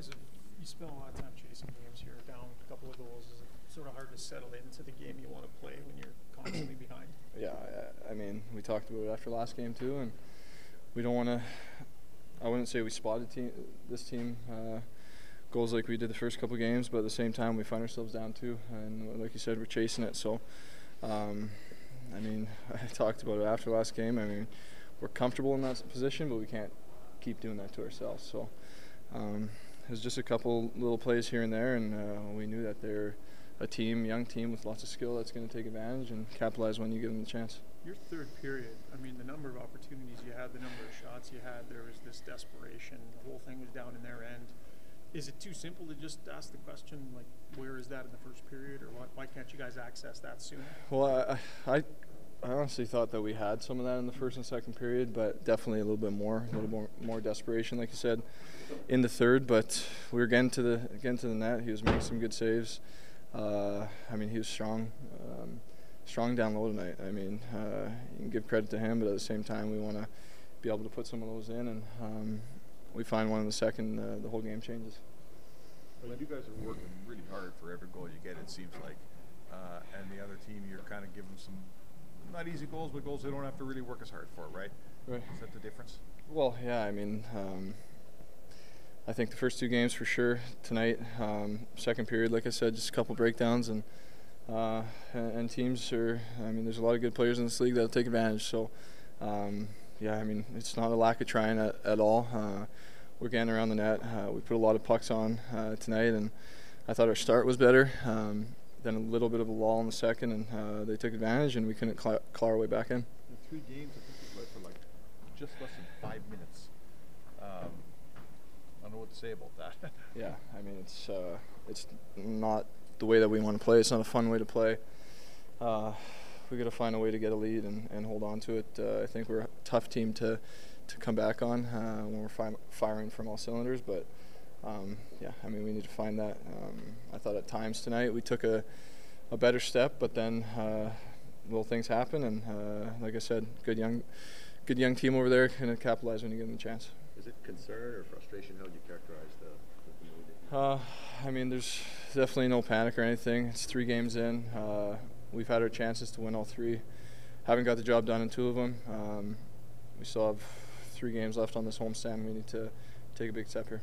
guys have you spent a lot of time chasing games here, down a couple of goals. Is it sort of hard to settle into the game you want to play when you're constantly behind? Yeah, I, I mean, we talked about it after last game too, and we don't want to. I wouldn't say we spotted team, this team uh, goals like we did the first couple games, but at the same time we find ourselves down too, and like you said, we're chasing it. So, um, I mean, I talked about it after last game. I mean, we're comfortable in that position, but we can't keep doing that to ourselves. So. Um, it was just a couple little plays here and there, and uh, we knew that they're a team, young team with lots of skill that's going to take advantage and capitalize when you give them the chance. Your third period, I mean, the number of opportunities you had, the number of shots you had, there was this desperation. The whole thing was down in their end. Is it too simple to just ask the question, like, where is that in the first period, or why, why can't you guys access that sooner? Well, I, I I honestly thought that we had some of that in the first and second period, but definitely a little bit more, a little more, more desperation, like you said, in the third. But we were getting to the getting to the net. He was making some good saves. Uh, I mean, he was strong, um, strong down low tonight. I mean, uh, you can give credit to him, but at the same time, we want to be able to put some of those in, and um, we find one in the second, uh, the whole game changes. Well, you guys are working really hard for every goal you get. It seems like, uh, and the other team, you're kind of giving some not easy goals, but goals they don't have to really work as hard for, right? Right. Is that the difference? Well, yeah. I mean, um, I think the first two games for sure. Tonight, um, second period, like I said, just a couple breakdowns and, uh, and, teams are. I mean, there's a lot of good players in this league that'll take advantage. So, um, yeah. I mean, it's not a lack of trying at, at all. Uh, we're getting around the net. Uh, we put a lot of pucks on uh, tonight, and I thought our start was better. Um, then a little bit of a lull in the second, and uh, they took advantage, and we couldn't claw, claw our way back in. In three games, I think we played for like just less than five minutes. Um, I don't know what to say about that. yeah, I mean it's uh, it's not the way that we want to play. It's not a fun way to play. Uh, we got to find a way to get a lead and, and hold on to it. Uh, I think we're a tough team to to come back on uh, when we're fi- firing from all cylinders, but um, yeah, I mean, we need to find that. Um, I thought at times tonight we took a, a better step, but then uh, little things happen, and uh, like I said, good young, good young team over there can capitalize when you give them a chance. Is it concern or frustration? How would you characterize the, the mood? Uh, I mean, there's definitely no panic or anything. It's three games in. Uh, we've had our chances to win all three. Haven't got the job done in two of them. Um, we still have three games left on this homestand. We need to take a big step here.